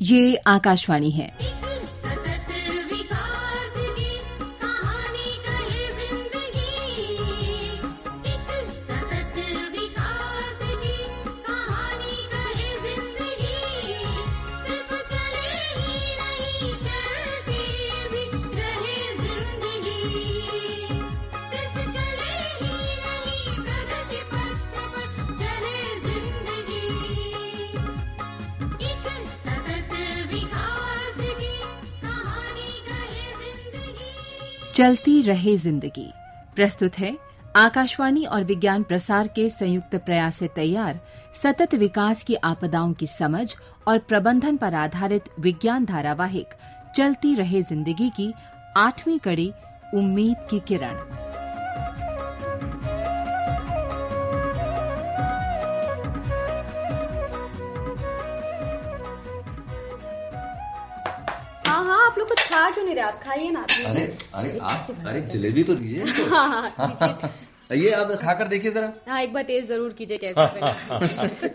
ये आकाशवाणी है। चलती रहे ज़िंदगी। प्रस्तुत है आकाशवाणी और विज्ञान प्रसार के संयुक्त प्रयास से तैयार सतत विकास की आपदाओं की समझ और प्रबंधन पर आधारित विज्ञान धारावाहिक, चलती रहे ज़िंदगी की आठवीं कड़ी, उम्मीद की किरण। हाँ हाँ आप लोग कुछ खा क्यों नहीं रहे? आप खाइए ना आप अरे अरे आप अरे जलेबी तो दीजिए ये आप खाकर देखिए जरा। हाँ एक बार टेस्ट ज़रूर कीजिए कैसे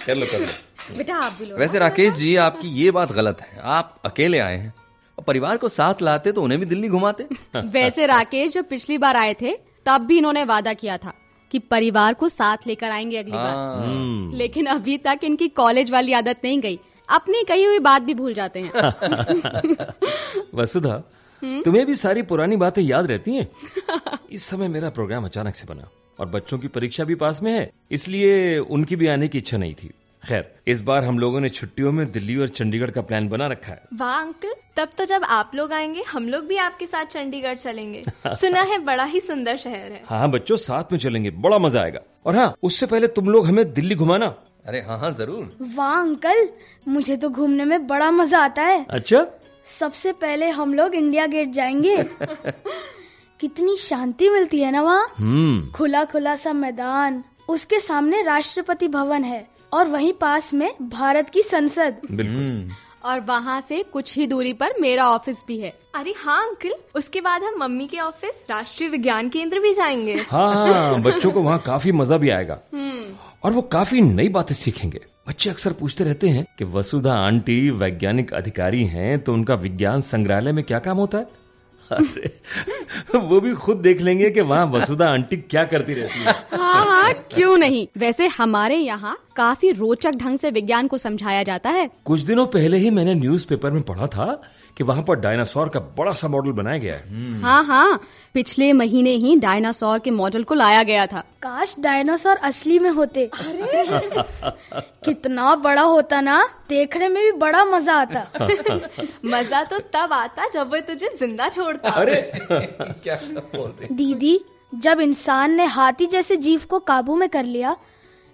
कर लो कर लो। बेटा आप भी लो वैसे राकेश जी आपकी ये बात गलत है। आप अकेले आए हैं। और परिवार को साथ लाते तो उन्हें भी दिल्ली घुमाते। वैसे राकेश जब पिछली बार आए थे तब भी इन्होंने वादा किया था कि परिवार को साथ लेकर आएँगे अगली बार। हाँ। लेकिन अभी तक इनकी कॉलेज वाली आदत नहीं गई। अपनी कही हुई बात भी भूल जाते हैं। वसुधा तुम्हें भी सारी पुरानी बातें याद रहती हैं? इस समय मेरा प्रोग्राम अचानक से बना और बच्चों की परीक्षा भी पास में है इसलिए उनकी भी आने की इच्छा नहीं थी। खैर इस बार हम लोगों ने छुट्टियों में दिल्ली और चंडीगढ़ का प्लान बना रखा है। वाह अंकल तब तो जब आप लोग आएँगे हम लोग भी आपके साथ चंडीगढ़ चलेंगे। सुना है बड़ा ही सुंदर शहर है। हाँ हाँ बच्चों साथ में चलेंगे बड़ा मज़ा आएगा। और हाँ उससे पहले तुम लोग हमें दिल्ली घुमाना। अरे हाँ हाँ ज़रूर। वाह अंकल मुझे तो घूमने में बड़ा मज़ा आता है। अच्छा? सबसे पहले हम लोग इंडिया गेट जाएँगे। कितनी शांति मिलती है ना वहाँ? हम्म। खुला खुला सा मैदान उसके सामने राष्ट्रपति भवन है और वहीं पास में भारत की संसद। बिल्कुल। और वहाँ से कुछ ही दूरी पर मेरा ऑफ़िस भी है। अरे हाँ अंकल। उसके बाद हम मम्मी के ऑफ़िस राष्ट्रीय विज्ञान केंद्र भी जाएँगे। हाँ हाँ बच्चों को वहाँ काफ़ी मज़ा भी आएगा। और वो काफ़ी नई बातें सीखेंगे। बच्चे अक्सर पूछते रहते हैं कि वसुधा आंटी वैज्ञानिक अधिकारी हैं तो उनका विज्ञान संग्रहालय में क्या काम होता है? वो भी खुद देख लेंगे कि वहाँ वसुधा आंटी क्या करती रहती है। हाँ हाँ क्यों नहीं? वैसे हमारे यहाँ काफ़ी रोचक ढंग से विज्ञान को समझाया जाता है। कुछ दिनों पहले ही मैंने न्यूज़पेपर में पढ़ा था कि वहाँ पर डायनासोर का बड़ा सा मॉडल बनाया गया है। हाँ हाँ पिछले महीने ही डायनासोर के मॉडल को लाया गया था। काश डायनासोर असली में होते। अरे! कितना बड़ा होता ना देखने में भी बड़ा मज़ा आता। मज़ा तो तब आता जब वो तुझे ज़िंदा छोड़ता। अरे! क्या बोलते दीदी जब इंसान ने हाथी जैसे जीव को काबू में कर लिया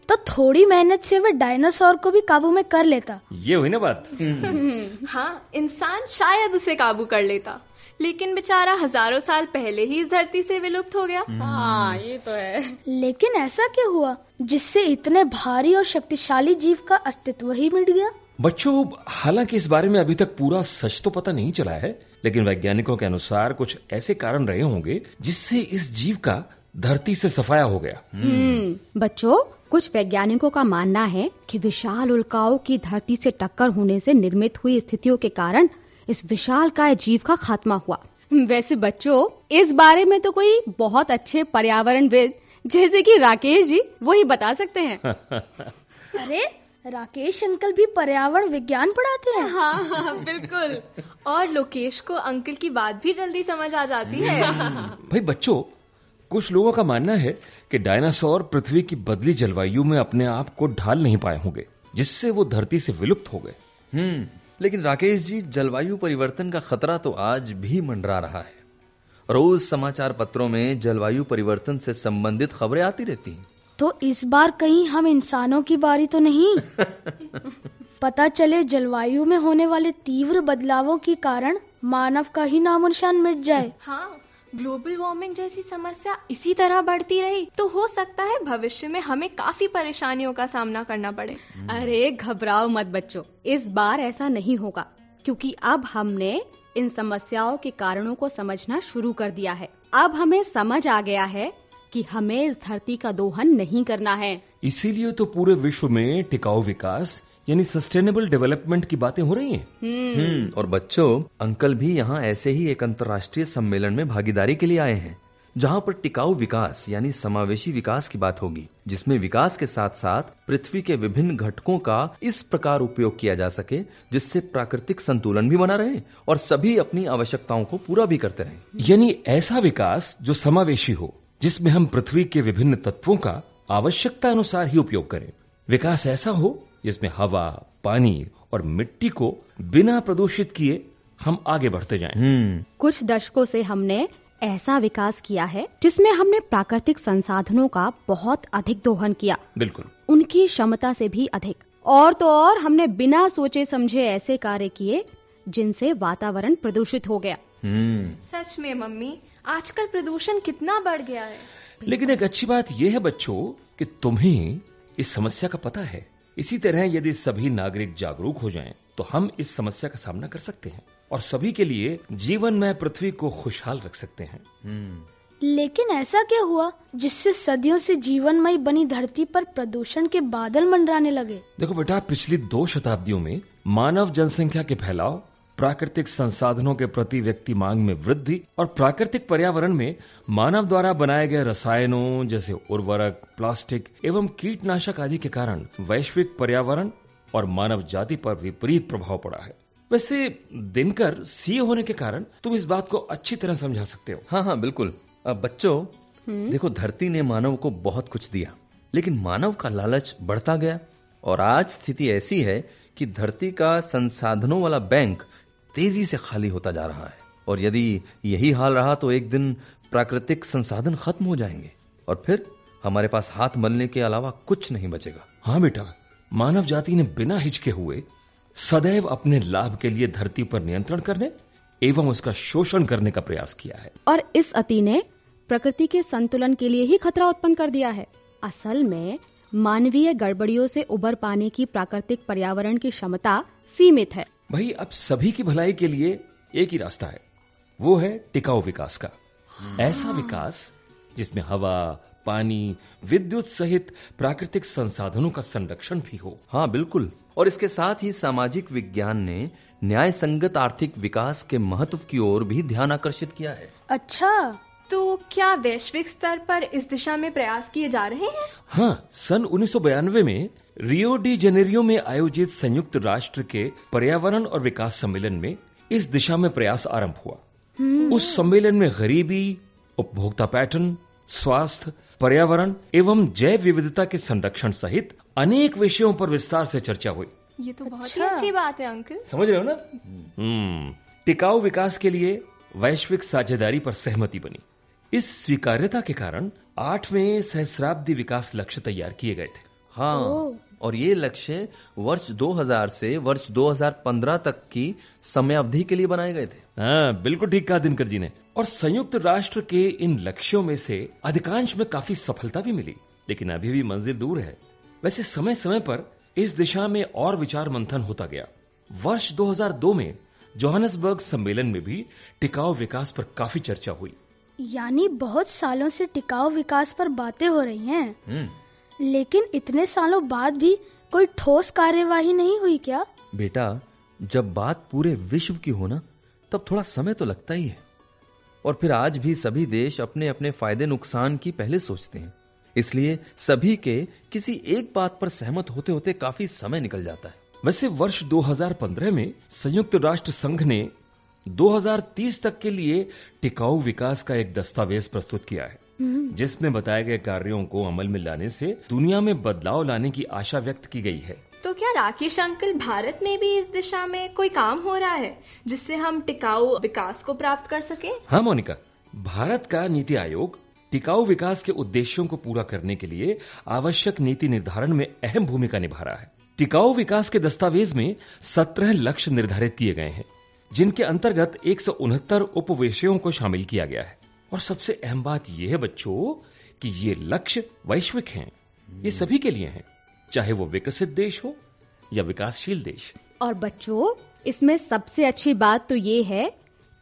तो थोड़ी मेहनत से वह डायनासोर को भी काबू में कर लेता। ये हुई ना बात? हाँ इंसान शायद उसे काबू कर लेता। लेकिन बेचारा हज़ारों साल पहले ही इस धरती से विलुप्त हो गया। हाँ ये तो है। लेकिन ऐसा क्या हुआ? जिससे इतने भारी और शक्तिशाली जीव का अस्तित्व ही मिट गया। बच्चों हालाँकि इस बारे में अभी तक पूरा सच तो पता नहीं चला है लेकिन वैज्ञानिकों के अनुसार कुछ ऐसे कारण रहे होंगे जिससे इस जीव का धरती से सफाया हो गया। हम्म, बच्चों कुछ वैज्ञानिकों का मानना है कि विशाल उल्काओं की धरती से टक्कर होने से निर्मित हुई स्थितियों के कारण इस विशाल काय जीव का खात्मा हुआ। वैसे बच्चों इस बारे में तो कोई बहुत अच्छे पर्यावरणविद जैसे कि राकेश जी वो ही बता सकते हैं। अरे राकेश अंकल भी पर्यावरण विज्ञान पढ़ाते हैं। हाँ हाँ बिल्कुल। और लोकेश को अंकल की बात भी जल्दी समझ आ जाती है। भाई बच्चों कुछ लोगों का मानना है कि डायनासोर पृथ्वी की बदली जलवायु में अपने आप को ढाल नहीं पाए होंगे जिससे वो धरती से विलुप्त हो गए। हम्म लेकिन राकेश जी जलवायु परिवर्तन का खतरा तो आज भी मंडरा रहा है। रोज समाचार पत्रों में जलवायु परिवर्तन से संबंधित खबरें आती रहती हैं। तो इस बार कहीं हम इंसानों की बारी तो नहीं? पता चले जलवायु में होने वाले तीव्र बदलावों के कारण मानव का ही नामो निशान मिट जाए। हाँ। ग्लोबल वार्मिंग जैसी समस्या इसी तरह बढ़ती रही तो हो सकता है भविष्य में हमें काफ़ी परेशानियों का सामना करना पड़े। अरे घबराओ मत बच्चों। इस बार ऐसा नहीं होगा क्योंकि अब हमने इन समस्याओं के कारणों को समझना शुरू कर दिया है। अब हमें समझ आ गया है कि हमें इस धरती का दोहन नहीं करना है। इसीलिए तो पूरे विश्व में टिकाऊ विकास यानी सस्टेनेबल डेवलपमेंट की बातें हो रही हैं। हम्म। और बच्चों अंकल भी यहाँ ऐसे ही एक अंतर्राष्ट्रीय सम्मेलन में भागीदारी के लिए आए हैं जहाँ पर टिकाऊ विकास यानी समावेशी विकास की बात होगी जिसमें विकास के साथ साथ पृथ्वी के विभिन्न घटकों का इस प्रकार उपयोग किया जा सके जिससे प्राकृतिक संतुलन भी बना रहे और सभी अपनी आवश्यकताओं को पूरा भी करते रहे। यानी ऐसा विकास जो समावेशी हो जिसमें हम पृथ्वी के विभिन्न तत्वों का आवश्यकता अनुसार ही उपयोग करें। विकास ऐसा हो जिसमें हवा पानी और मिट्टी को बिना प्रदूषित किए हम आगे बढ़ते जाएँ। कुछ दशकों से हमने ऐसा विकास किया है जिसमें हमने प्राकृतिक संसाधनों का बहुत अधिक दोहन किया। बिल्कुल। उनकी क्षमता से भी अधिक। और तो और हमने बिना सोचे समझे ऐसे कार्य किए जिनसे वातावरण प्रदूषित हो गया। हम्म। सच में मम्मी आजकल प्रदूषण कितना बढ़ गया है। लेकिन एक अच्छी बात यह है बच्चों कि तुम्हें इस समस्या का पता है। इसी तरह यदि सभी नागरिक जागरूक हो जाएँ, तो हम इस समस्या का सामना कर सकते हैं और सभी के लिए जीवन में पृथ्वी को खुशहाल रख सकते हैं। लेकिन ऐसा क्या हुआ जिससे सदियों से मई बनी धरती पर प्रदूषण के बादल मंडराने लगे? देखो बेटा पिछली दो शताब्दियों में मानव जनसंख्या के फैलाव प्राकृतिक संसाधनों के प्रति व्यक्ति मांग में वृद्धि और प्राकृतिक पर्यावरण में मानव द्वारा बनाए गए रसायनों जैसे उर्वरक प्लास्टिक एवं कीटनाशक आदि के कारण वैश्विक पर्यावरण और मानव जाति पर विपरीत प्रभाव पड़ा है। वैसे दिनकर सीए होने के कारण तुम इस बात को अच्छी तरह समझा सकते हो। हाँ हाँ बिल्कुल। अब बच्चों देखो धरती ने मानव को बहुत कुछ दिया लेकिन मानव का लालच बढ़ता गया। और आज स्थिति ऐसी है कि धरती का संसाधनों वाला बैंक तेज़ी से खाली होता जा रहा है। और यदि यही हाल रहा तो एक दिन प्राकृतिक संसाधन खत्म हो जाएँगे। और फिर हमारे पास हाथ मलने के अलावा कुछ नहीं बचेगा। हाँ बेटा मानव जाति ने बिना हिचके हुए सदैव अपने लाभ के लिए धरती पर नियंत्रण करने एवं उसका शोषण करने का प्रयास किया है। और इस अति ने प्रकृति के संतुलन के लिए ही खतरा उत्पन्न कर दिया है। असल में मानवीय गड़बड़ियों से उबर पाने की प्राकृतिक पर्यावरण की क्षमता सीमित है। भाई, अब सभी की भलाई के लिए एक ही रास्ता है। वो है टिकाऊ विकास का। ऐसा विकास जिसमें हवा, पानी, विद्युत सहित प्राकृतिक संसाधनों का संरक्षण भी हो। हाँ बिल्कुल। और इसके साथ ही सामाजिक विज्ञान ने न्याय संगत आर्थिक विकास के महत्व की ओर भी ध्यान आकर्षित किया है। अच्छा। तो क्या वैश्विक स्तर पर इस दिशा में प्रयास किए जा रहे हैं? हाँ सन 1992 में रियो डी जेनेरियो में आयोजित संयुक्त राष्ट्र के पर्यावरण और विकास सम्मेलन में इस दिशा में प्रयास आरंभ हुआ। उस सम्मेलन में गरीबी उपभोक्ता पैटर्न स्वास्थ्य पर्यावरण एवं जैव विविधता के संरक्षण सहित अनेक विषयों पर विस्तार से चर्चा हुई। ये तो बहुत ही अच्छी बात है अंकल। समझ रहे हो ना? हम्म। टिकाऊ विकास के लिए वैश्विक साझेदारी पर सहमति बनी। इस स्वीकार्यता के कारण आठवें सहस्राब्दी विकास लक्ष्य तैयार किए गए थे। हाँ और ये लक्ष्य वर्ष 2000 से वर्ष 2015 तक की समयावधि के लिए बनाए गए थे। हाँ बिल्कुल ठीक कहा दिनकर जी ने। और संयुक्त राष्ट्र के इन लक्ष्यों में से अधिकांश में काफ़ी सफलता भी मिली लेकिन अभी भी मंजिल दूर है। वैसे समय समय पर इस दिशा में और विचार मंथन होता गया। वर्ष 2002 में जोहानसबर्ग सम्मेलन में भी टिकाऊ विकास पर काफ़ी चर्चा हुई। यानी बहुत सालों से टिकाऊ विकास पर बातें हो रही हैं। हम्म। लेकिन इतने सालों बाद भी कोई ठोस कार्यवाही नहीं हुई क्या? बेटा जब बात पूरे विश्व की हो ना तब थोड़ा समय तो लगता ही है। और फिर आज भी सभी देश अपने अपने फ़ायदे नुकसान की पहले सोचते हैं। इसलिए सभी के किसी एक बात पर सहमत होते होते काफ़ी समय निकल जाता है। वैसे वर्ष 2015 में संयुक्त राष्ट्र संघ ने 2030 तक के लिए टिकाऊ विकास का एक दस्तावेज़ प्रस्तुत किया है जिसमें बताए गए कार्यों को अमल में लाने से दुनिया में बदलाव लाने की आशा व्यक्त की गई है। तो क्या राकेश अंकल भारत में भी इस दिशा में कोई काम हो रहा है जिससे हम टिकाऊ विकास को प्राप्त कर सके? हाँ मोनिका। भारत का नीति आयोग टिकाऊ विकास के उद्देश्यों को पूरा करने के लिए आवश्यक नीति निर्धारण में अहम भूमिका निभा रहा है। टिकाऊ विकास के दस्तावेज़ में सत्रह लक्ष्य निर्धारित किए गए हैं। जिनके अंतर्गत एक उप विषयों को शामिल किया गया है। और सबसे अहम बात यह है बच्चों कि ये लक्ष्य वैश्विक हैं। ये सभी के लिए हैं चाहे वो विकसित देश हो या विकासशील देश। और बच्चों इसमें सबसे अच्छी बात तो ये है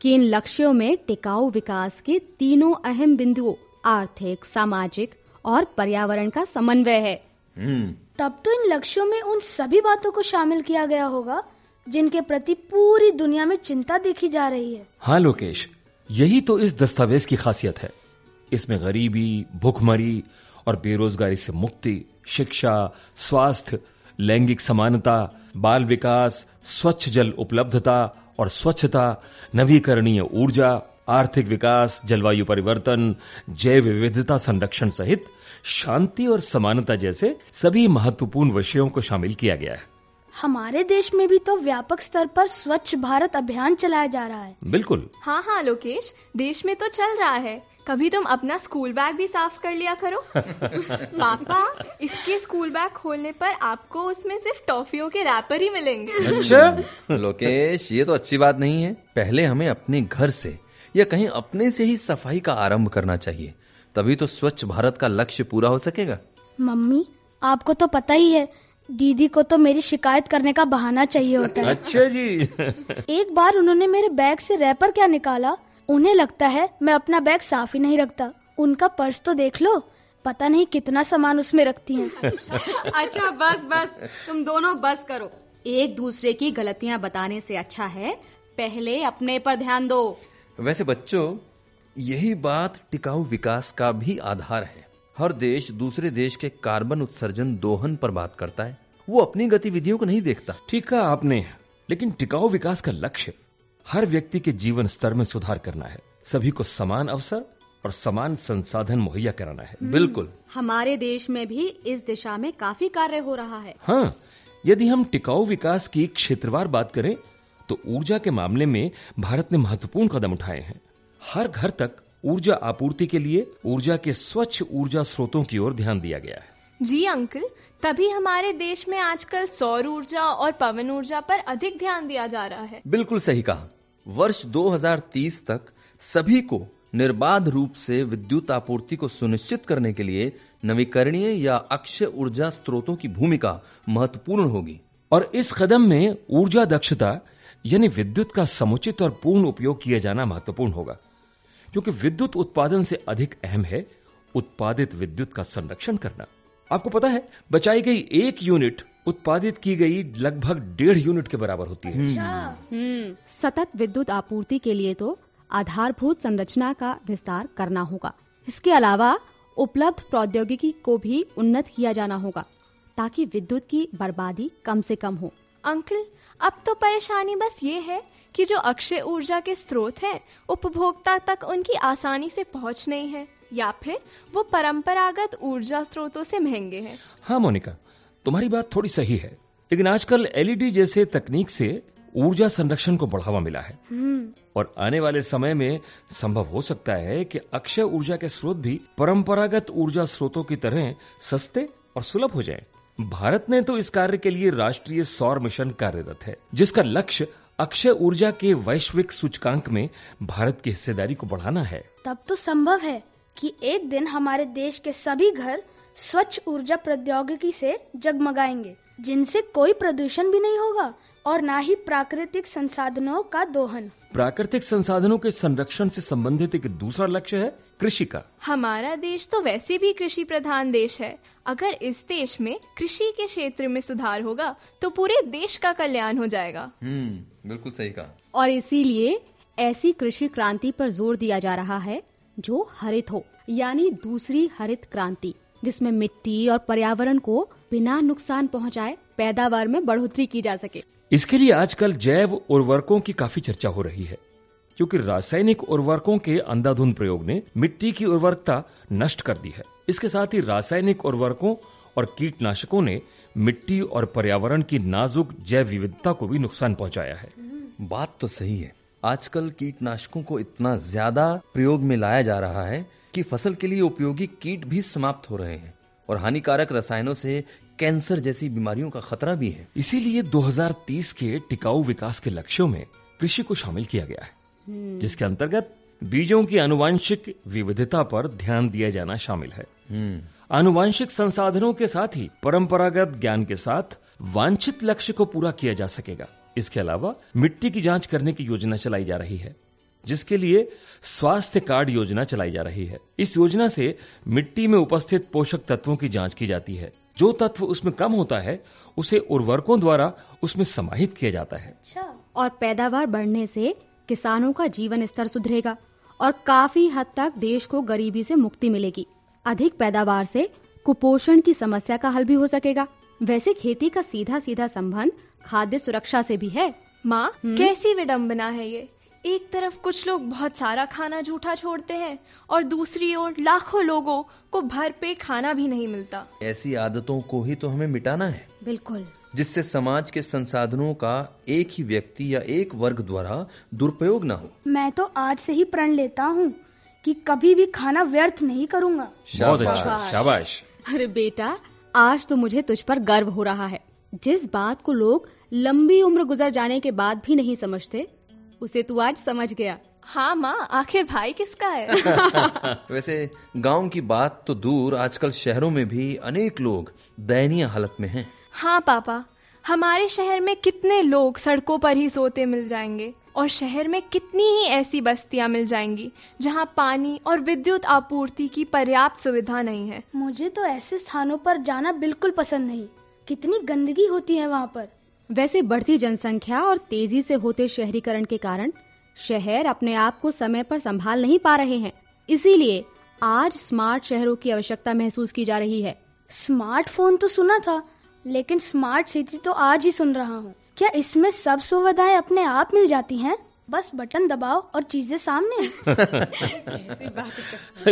कि इन लक्ष्यों में टिकाऊ विकास के तीनों अहम बिंदुओं आर्थिक सामाजिक और पर्यावरण का समन्वय है। हम्म। तब तो इन लक्ष्यों में उन सभी बातों को शामिल किया गया होगा जिनके प्रति पूरी दुनिया में चिंता देखी जा रही है। हाँ लोकेश, यही तो इस दस्तावेज़ की खासियत है। इसमें गरीबी, भूखमरी और बेरोजगारी से मुक्ति, शिक्षा, स्वास्थ्य, लैंगिक समानता, बाल विकास, स्वच्छ जल उपलब्धता और स्वच्छता, नवीकरणीय ऊर्जा, आर्थिक विकास, जलवायु परिवर्तन, जैव विविधता संरक्षण सहित शांति और समानता जैसे सभी महत्वपूर्ण विषयों को शामिल किया गया है। हमारे देश में भी तो व्यापक स्तर पर स्वच्छ भारत अभियान चलाया जा रहा है। बिल्कुल। हाँ हाँ लोकेश देश में तो चल रहा है। कभी तुम अपना स्कूल बैग भी साफ़ कर लिया करो। पापा इसके स्कूल बैग खोलने पर आपको उसमें सिर्फ़ टॉफियों के रैपर ही मिलेंगे। अच्छा। लोकेश ये तो अच्छी बात नहीं है। पहले हमें अपने घर से या कहीं अपने से ही सफ़ाई का आरंभ करना चाहिए। तभी तो स्वच्छ भारत का लक्ष्य पूरा हो सकेगा। मम्मी आपको तो पता ही है दीदी को तो मेरी शिकायत करने का बहाना चाहिए होता है। अच्छा जी। एक बार उन्होंने मेरे बैग से रैपर क्या निकाला? उन्हें लगता है मैं अपना बैग साफ़ ही नहीं रखता। उनका पर्स तो देख लो। पता नहीं कितना सामान उसमें रखती हैं। अच्छा बस बस। तुम दोनों बस करो। एक दूसरे की गलतियाँ बताने से अच्छा है पहले अपने पर ध्यान दो। वैसे बच्चों यही बात टिकाऊ विकास का भी आधार है। हर देश दूसरे देश के कार्बन उत्सर्जन दोहन पर बात करता है। वो अपनी गतिविधियों को नहीं देखता। ठीक है आपने लेकिन टिकाऊ विकास का लक्ष्य हर व्यक्ति के जीवन स्तर में सुधार करना है। सभी को समान अवसर और समान संसाधन मुहैया कराना है। बिल्कुल। हमारे देश में भी इस दिशा में काफ़ी कार्य हो रहा है। हाँ यदि हम टिकाऊ विकास की क्षेत्रवार बात करें तो ऊर्जा के मामले में भारत ने महत्वपूर्ण कदम उठाए हैं। हर घर तक ऊर्जा आपूर्ति के लिए ऊर्जा के स्वच्छ ऊर्जा स्रोतों की ओर ध्यान दिया गया है। जी अंकल तभी हमारे देश में आजकल सौर ऊर्जा और पवन ऊर्जा पर अधिक ध्यान दिया जा रहा है। बिल्कुल सही कहा। वर्ष 2030 तक सभी को निर्बाध रूप से विद्युत आपूर्ति को सुनिश्चित करने के लिए नवीकरणीय या अक्षय ऊर्जा स्रोतों की भूमिका महत्वपूर्ण होगी। और इस कदम में ऊर्जा दक्षता यानी विद्युत का समुचित और पूर्ण उपयोग किया जाना महत्वपूर्ण होगा। क्योंकि विद्युत उत्पादन से अधिक अहम है उत्पादित विद्युत का संरक्षण करना। आपको पता है बचाई गई एक यूनिट उत्पादित की गई लगभग डेढ़ यूनिट के बराबर होती है। हम्म। सतत विद्युत आपूर्ति के लिए तो आधारभूत संरचना का विस्तार करना होगा। इसके अलावा उपलब्ध प्रौद्योगिकी को भी उन्नत किया जाना होगा ताकि विद्युत की बर्बादी कम से कम हो। अंकल अब तो परेशानी बस ये है कि जो अक्षय ऊर्जा के स्रोत हैं उपभोक्ता तक उनकी आसानी से पहुँच नहीं है या फिर वो परंपरागत ऊर्जा स्रोतों से महँगे हैं। हाँ मोनिका तुम्हारी बात थोड़ी सही है लेकिन आजकल एलईडी जैसे तकनीक से ऊर्जा संरक्षण को बढ़ावा मिला है। और आने वाले समय में संभव हो सकता है कि अक्षय ऊर्जा के स्रोत भी परंपरागत ऊर्जा स्रोतों की तरह सस्ते और सुलभ हो जाएँ। भारत ने तो इस कार्य के लिए राष्ट्रीय सौर मिशन कार्यरत है जिसका लक्ष्य अक्षय ऊर्जा के वैश्विक सूचकांक में भारत की हिस्सेदारी को बढ़ाना है। तब तो संभव है कि एक दिन हमारे देश के सभी घर स्वच्छ ऊर्जा प्रौद्योगिकी से जगमगाएँगे, जिनसे कोई प्रदूषण भी नहीं होगा और ना ही प्राकृतिक संसाधनों का दोहन। प्राकृतिक संसाधनों के संरक्षण से संबंधित एक दूसरा लक्ष्य है कृषि का। हमारा देश तो वैसे भी कृषि प्रधान देश है। अगर इस देश में कृषि के क्षेत्र में सुधार होगा तो पूरे देश का कल्याण हो जाएगा। हम्म बिल्कुल सही कहा। और इसीलिए ऐसी कृषि क्रांति पर ज़ोर दिया जा रहा है जो हरित हो यानी दूसरी हरित क्रांति। जिसमें मिट्टी और पर्यावरण को बिना नुकसान पहुँचाए पैदावार में बढ़ोतरी की जा सके। इसके लिए आजकल जैव उर्वरकों की काफ़ी चर्चा हो रही है क्योंकि रासायनिक उर्वरकों के अंधाधुंध प्रयोग ने मिट्टी की उर्वरकता नष्ट कर दी है। इसके साथ ही रासायनिक उर्वरकों और कीटनाशकों ने मिट्टी और पर्यावरण की नाजुक जैव विविधता को भी नुकसान पहुँचाया है। बात तो सही है। आजकल कीटनाशकों को इतना ज़्यादा प्रयोग में लाया जा रहा है कि फ़सल के लिए उपयोगी कीट भी समाप्त हो रहे हैं और हानिकारक रसायनों से कैंसर जैसी बीमारियों का खतरा भी है। इसीलिए 2030 के टिकाऊ विकास के लक्ष्यों में कृषि को शामिल किया गया है जिसके अंतर्गत बीजों की अनुवांशिक विविधता पर ध्यान दिया जाना शामिल है। आनुवांशिक संसाधनों के साथ ही परंपरागत ज्ञान के साथ वांछित लक्ष्य को पूरा किया जा सकेगा। इसके अलावा मिट्टी की जाँच करने की योजना चलाई जा रही है। जिसके लिए स्वास्थ्य कार्ड योजना चलाई जा रही है। इस योजना से मिट्टी में उपस्थित पोषक तत्वों की जाँच की जाती है। जो तत्व उसमें कम होता है उसे उर्वरकों द्वारा उसमें समाहित किया जाता है। अच्छा। और पैदावार बढ़ने से किसानों का जीवन स्तर सुधरेगा और काफ़ी हद तक देश को गरीबी से मुक्ति मिलेगी। अधिक पैदावार से कुपोषण की समस्या का हल भी हो सकेगा। वैसे खेती का सीधा सीधा संबंध खाद्य सुरक्षा से भी है। माँ कैसी विडम्बना है ये? एक तरफ़ कुछ लोग बहुत सारा खाना जूठा छोड़ते हैं और दूसरी ओर लाखों लोगों को भरपेट खाना भी नहीं मिलता। ऐसी आदतों को ही तो हमें मिटाना है। बिल्कुल। जिससे समाज के संसाधनों का एक ही व्यक्ति या एक वर्ग द्वारा दुरुपयोग ना हो। मैं तो आज से ही प्रण लेता हूँ कि कभी भी खाना व्यर्थ नहीं करूँगा। शाबाश। अच्छा शाबाश। अरे बेटा आज तो मुझे तुझ पर गर्व हो रहा है। जिस बात को लोग लंबी उम्र गुजर जाने के बाद भी नहीं समझते उसे तू आज समझ गया। हाँ माँ आखिर भाई किसका है? वैसे गाँव की बात तो दूर आजकल शहरों में भी अनेक लोग दयनीय हालत में हैं। हाँ पापा हमारे शहर में कितने लोग सड़कों पर ही सोते मिल जाएँगे और शहर में कितनी ही ऐसी बस्तियाँ मिल जाएँगी जहाँ पानी और विद्युत आपूर्ति की पर्याप्त सुविधा नहीं है। मुझे तो ऐसे स्थानों पर जाना बिल्कुल पसंद नहीं। कितनी गंदगी होती है वहाँ पर। वैसे बढ़ती जनसंख्या और तेज़ी से होते शहरीकरण के कारण शहर अपने आप को समय पर संभाल नहीं पा रहे हैं। इसीलिए आज स्मार्ट शहरों की आवश्यकता महसूस की जा रही है। स्मार्टफ़ोन तो सुना था लेकिन स्मार्ट सिटी तो आज ही सुन रहा हूँ। क्या इसमें सब सुविधाएँ अपने आप मिल जाती हैं? बस बटन दबाओ और चीज़ें सामने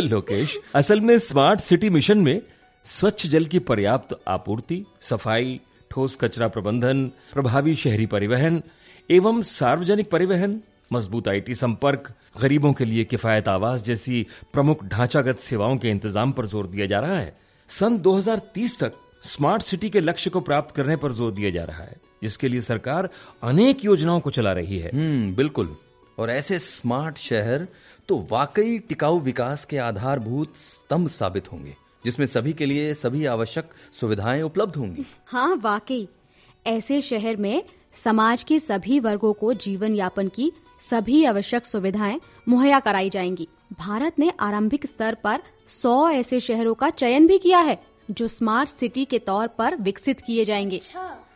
लोकेश असल में स्मार्ट सिटी मिशन में स्वच्छ जल की पर्याप्त आपूर्ति सफ़ाई ठोस कचरा प्रबंधन, प्रभावी शहरी परिवहन एवं सार्वजनिक परिवहन, मज़बूत आईटी संपर्क, गरीबों के लिए किफायत आवास जैसी प्रमुख ढांचागत सेवाओं के इंतज़ाम पर ज़ोर दिया जा रहा है। सन 2030 तक स्मार्ट सिटी के लक्ष्य को प्राप्त करने पर ज़ोर दिया जा रहा है, जिसके लिए सरकार अनेक योजनाओं को चला रही है। हम्म बिल्कुल। और ऐसे स्मार्ट शहर तो वाकई टिकाऊ विकास के आधारभूत स्तंभ साबित होंगे। जिसमें सभी के लिए सभी आवश्यक सुविधाएँ उपलब्ध होंगी। हाँ वाकई। ऐसे शहर में समाज के सभी वर्गों को जीवन यापन की सभी आवश्यक सुविधाएँ मुहैया कराई जाएँगी। भारत ने आरंभिक स्तर पर 100 ऐसे शहरों का चयन भी किया है जो स्मार्ट सिटी के तौर पर विकसित किए जाएँगे।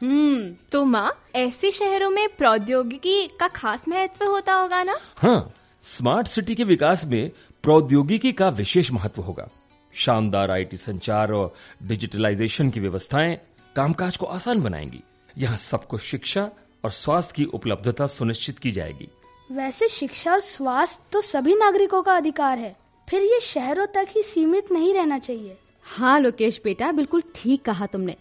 हम्म तो माँ ऐसे शहरों में प्रौद्योगिकी का खास महत्व होता होगा ना? हाँ स्मार्ट सिटी के विकास में प्रौद्योगिकी का विशेष महत्व होगा। शानदार आईटी संचार और डिजिटलाइजेशन की व्यवस्थाएँ कामकाज को आसान बनाएँगी। यहाँ सबको शिक्षा और स्वास्थ्य की उपलब्धता सुनिश्चित की जाएगी। वैसे शिक्षा और स्वास्थ्य तो सभी नागरिकों का अधिकार है। फिर ये शहरों तक ही सीमित नहीं रहना चाहिए। हाँ लोकेश बेटा बिल्कुल ठीक कहा तुमने।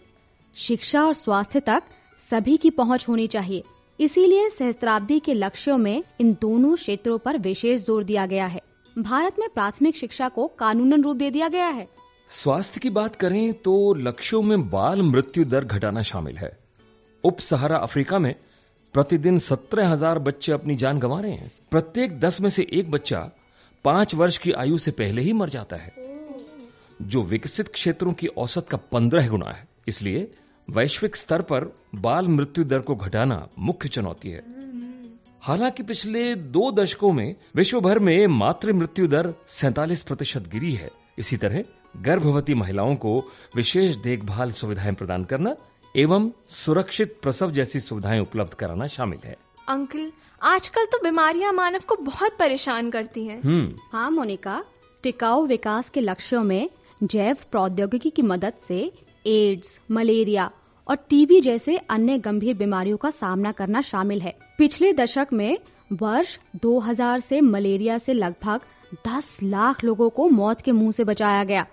शिक्षा और स्वास्थ्य तक सभी की पहुँच होनी चाहिए। इसीलिए सहस्त्राब्दी के लक्ष्यों में इन दोनों क्षेत्रों पर विशेष ज़ोर दिया गया है। भारत में प्राथमिक शिक्षा को कानूनन रूप दे दिया गया है। स्वास्थ्य की बात करें तो लक्ष्यों में बाल मृत्यु दर घटाना शामिल है। उप सहारा अफ्रीका में प्रतिदिन सत्रह हज़ार बच्चे अपनी जान गंवा रहे हैं। प्रत्येक दस में से एक बच्चा पाँच वर्ष की आयु से पहले ही मर जाता है। जो विकसित क्षेत्रों की औसत का पंद्रह गुना है। इसलिए वैश्विक स्तर पर बाल मृत्यु दर को घटाना मुख्य चुनौती है। हालाँकि पिछले दो दशकों में विश्व भर में मातृ मृत्यु दर सैतालीस प्रतिशत गिरी है। इसी तरह गर्भवती महिलाओं को विशेष देखभाल सुविधाएँ प्रदान करना एवं सुरक्षित प्रसव जैसी सुविधाएँ उपलब्ध कराना शामिल है। अंकल आजकल तो बीमारियाँ मानव को बहुत परेशान करती हैं। हम्म। हाँ मोनिका टिकाऊ विकास के लक्ष्यों में जैव प्रौद्योगिकी की मदद से एड्स मलेरिया और टीबी जैसे अन्य गंभीर बीमारियों का सामना करना शामिल है। पिछले दशक में वर्ष 2000 से मलेरिया से लगभग 10 लाख लोगों को मौत के मुँह से बचाया गया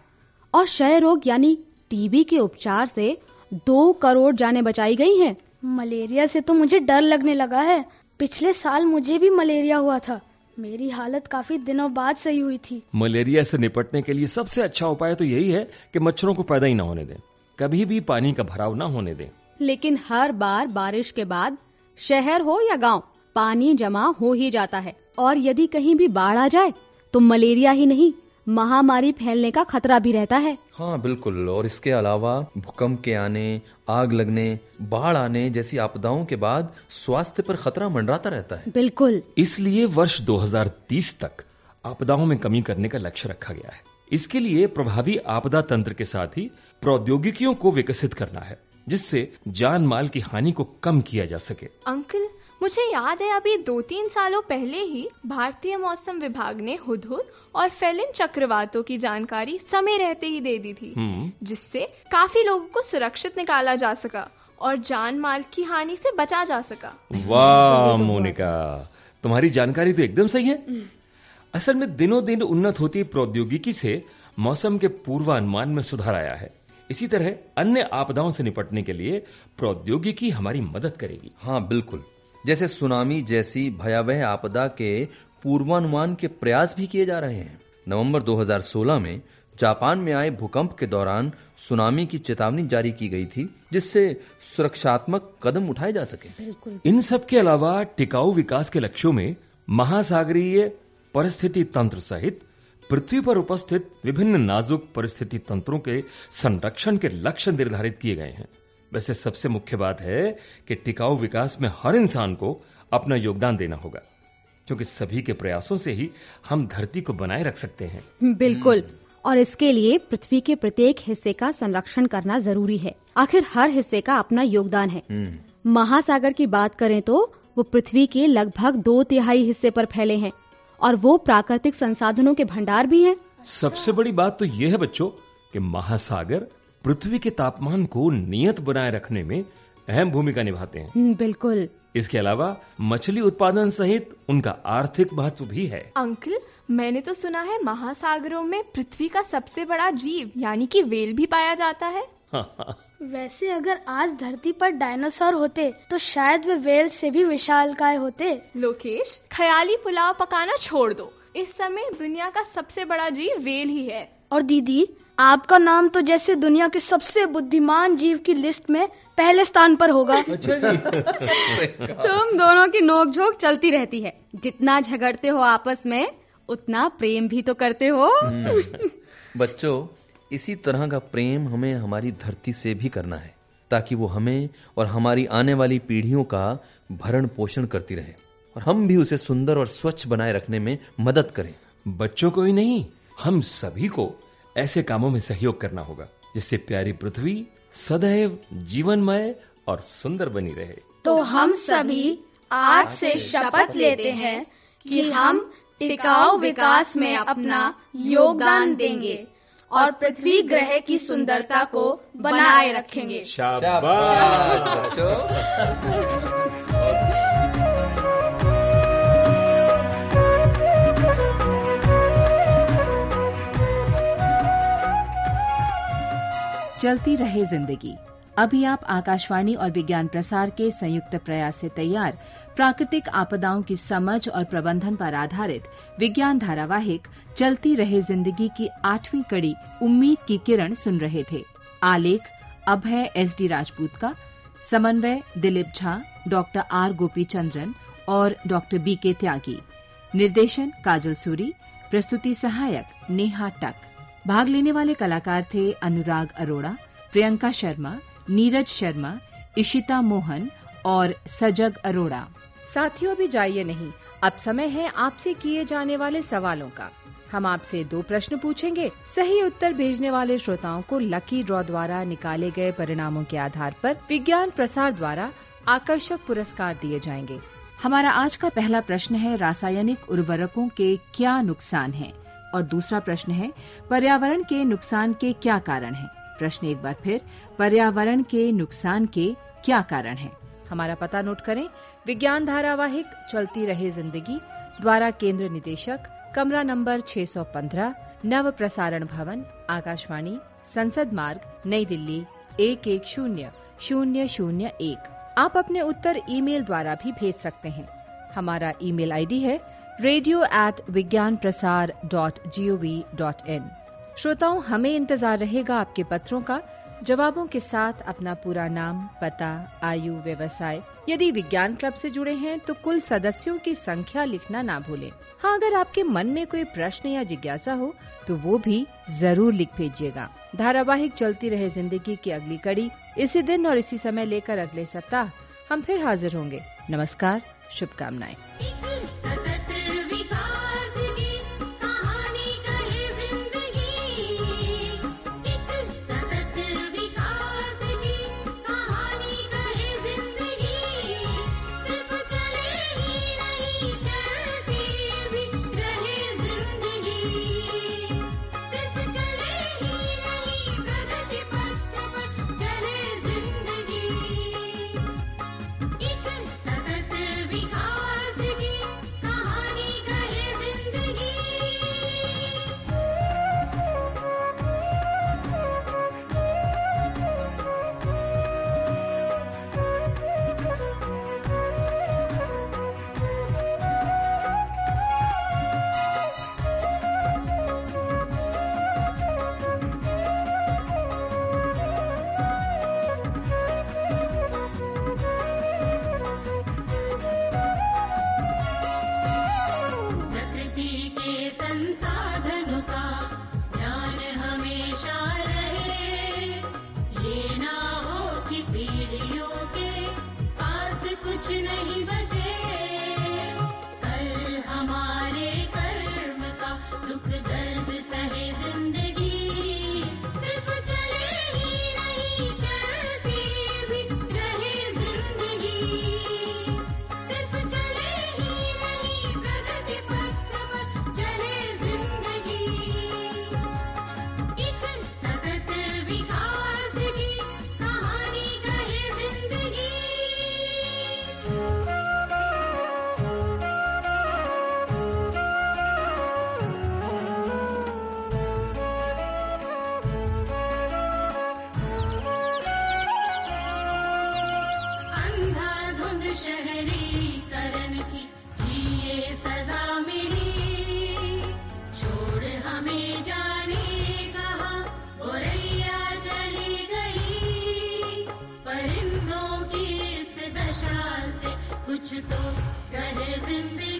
और क्षय रोग यानी टीबी के उपचार से दो करोड़ जाने बचाई गई हैं। मलेरिया से तो मुझे डर लगने लगा है। पिछले साल मुझे भी मलेरिया हुआ था। मेरी हालत काफ़ी दिनों बाद सही हुई थी। मलेरिया से निपटने के लिए सबसे अच्छा उपाय तो यही है कि मच्छरों को पैदा ही ना होने दें। कभी भी पानी का भराव ना होने दें। लेकिन हर बार बारिश के बाद शहर हो या गाँव पानी जमा हो ही जाता है। और यदि कहीं भी बाढ़ आ जाए तो मलेरिया ही नहीं महामारी फैलने का खतरा भी रहता है। हाँ बिल्कुल। और इसके अलावा भूकंप के आने आग लगने बाढ़ आने जैसी आपदाओं के बाद स्वास्थ्य पर खतरा मंडराता रहता है। बिल्कुल। इसलिए वर्ष 2030 तक आपदाओं में कमी करने का लक्ष्य रखा गया है। इसके लिए प्रभावी आपदा तंत्र के साथ ही प्रौद्योगिकियों को विकसित करना है जिससे जान माल की हानि को कम किया जा सके। अंकल मुझे याद है अभी दो तीन सालों पहले ही भारतीय मौसम विभाग ने हुदहुद और फेलिन चक्रवातों की जानकारी समय रहते ही दे दी थी जिससे काफ़ी लोगों को सुरक्षित निकाला जा सका और जान माल की हानि से बचा जा सका। वाह मोनिका तुम्हारी जानकारी तो एकदम सही है। असल में दिनों दिन उन्नत होती प्रौद्योगिकी से मौसम के पूर्वानुमान में सुधार आया है। इसी तरह अन्य आपदाओं से निपटने के लिए प्रौद्योगिकी हमारी मदद करेगी। हाँ बिल्कुल। जैसे सुनामी जैसी भयावह आपदा के पूर्वानुमान के प्रयास भी किए जा रहे हैं। नवंबर 2016 में जापान में आए भूकंप के दौरान सुनामी की चेतावनी जारी की गई थी जिससे सुरक्षात्मक कदम उठाए जा सके। इन सब के अलावा टिकाऊ विकास के लक्ष्यों में महासागरीय परिस्थिति तंत्र सहित पृथ्वी पर उपस्थित विभिन्न नाजुक परिस्थिति तंत्रों के संरक्षण के लक्ष्य निर्धारित किए गए हैं। वैसे सबसे मुख्य बात है कि टिकाऊ विकास में हर इंसान को अपना योगदान देना होगा क्योंकि सभी के प्रयासों से ही हम धरती को बनाए रख सकते हैं। बिल्कुल। और इसके लिए पृथ्वी के प्रत्येक हिस्से का संरक्षण करना ज़रूरी है। आखिर हर हिस्से का अपना योगदान है। महासागर की बात करें तो वो पृथ्वी के लगभग दो तिहाई हिस्से पर फैले हैं। और वो प्राकृतिक संसाधनों के भंडार भी हैं। सबसे बड़ी बात तो यह है बच्चों कि महासागर पृथ्वी के तापमान को नियत बनाए रखने में अहम भूमिका निभाते हैं। हम्म, बिल्कुल। इसके अलावा मछली उत्पादन सहित उनका आर्थिक महत्व भी है। अंकल मैंने तो सुना है महासागरों में पृथ्वी का सबसे बड़ा जीव यानी कि वेल भी पाया जाता है। वैसे अगर आज धरती पर डायनासोर होते तो शायद वे वेल से भी विशालकाय होते। लोकेश ख्याली पुलाव पकाना छोड़ दो। इस समय दुनिया का सबसे बड़ा जीव वेल ही है। और दीदी आपका नाम तो जैसे दुनिया के सबसे बुद्धिमान जीव की लिस्ट में पहले स्थान पर होगा। तुम दोनों की नोकझोंक चलती रहती है। जितना झगड़ते हो आपस में उतना प्रेम भी तो करते हो। बच्चों इसी तरह का प्रेम हमें हमारी धरती से भी करना है ताकि वो हमें और हमारी आने वाली पीढ़ियों का भरण पोषण करती रहे और हम भी उसे सुंदर और स्वच्छ बनाए रखने में मदद करें। बच्चों को ही नहीं हम सभी को ऐसे कामों में सहयोग करना होगा जिससे प्यारी पृथ्वी सदैव जीवनमय और सुंदर बनी रहे। तो हम सभी आज से शपथ लेते हैं कि हम टिकाऊ विकास में अपना योगदान देंगे। और पृथ्वी ग्रह की सुंदरता को बनाए रखेंगे। चलती रहे ज़िंदगी। अभी आप आकाशवाणी और विज्ञान प्रसार के संयुक्त प्रयास से तैयार। प्राकृतिक आपदाओं की समझ और प्रबंधन पर आधारित विज्ञान धारावाहिक चलती रहे ज़िंदगी की आठवीं कड़ी उम्मीद की किरण सुन रहे थे। आलेख, अभय एस डी राजपूत का, समन्वय, दिलीप झा, डॉक्टर आर गोपी चंद्रन और डॉक्टर बी के त्यागी। निर्देशन, काजल सूरी। प्रस्तुति सहायक, नेहा टक भाग लेने वाले कलाकार थे अनुराग अरोड़ा, प्रियंका शर्मा नीरज शर्मा, इशिता मोहन और सजग अरोड़ा। साथियों भी जाइए नहीं। अब समय है आपसे किए जाने वाले सवालों का। हम आपसे दो प्रश्न पूछेंगे। सही उत्तर भेजने वाले श्रोताओं को लकी ड्रॉ द्वारा निकाले गए परिणामों के आधार पर विज्ञान प्रसार द्वारा आकर्षक पुरस्कार दिए जाएँगे। हमारा आज का पहला प्रश्न है, रासायनिक उर्वरकों के क्या नुकसान हैं? और दूसरा प्रश्न है, पर्यावरण के नुकसान के क्या कारण हैं? प्रश्न एक बार फिर, पर्यावरण के नुकसान के क्या कारण हैं? हमारा पता नोट करें, विज्ञान धारावाहिक, चलती रहे ज़िंदगी, द्वारा केंद्र निदेशक, कमरा नंबर 615 नव प्रसारण भवन, आकाशवाणी, संसद मार्ग, नई दिल्ली, एक एक शून्य शून्य शून्य एक। आप अपने उत्तर ईमेल द्वारा भी भेज सकते हैं। हमारा ईमेल आईडी है radio at Vigyan Prasar dot G O V dot in श्रोताओं, हमें इंतज़ार रहेगा आपके पत्रों का जवाबों के साथ अपना पूरा नाम, पता, आयु, व्यवसाय। यदि विज्ञान क्लब से जुड़े हैं तो कुल सदस्यों की संख्या लिखना ना भूलें। हाँ अगर आपके मन में कोई प्रश्न या जिज्ञासा हो तो वो भी ज़रूर लिख भेजिएगा। धारावाहिक चलती रहे ज़िंदगी की अगली कड़ी, इसी दिन और इसी समय लेकर अगले सप्ताह हम फिर हाजिर होंगे। नमस्कार, शुभकामनाएँ। कुछ तो कहे ज़िंदगी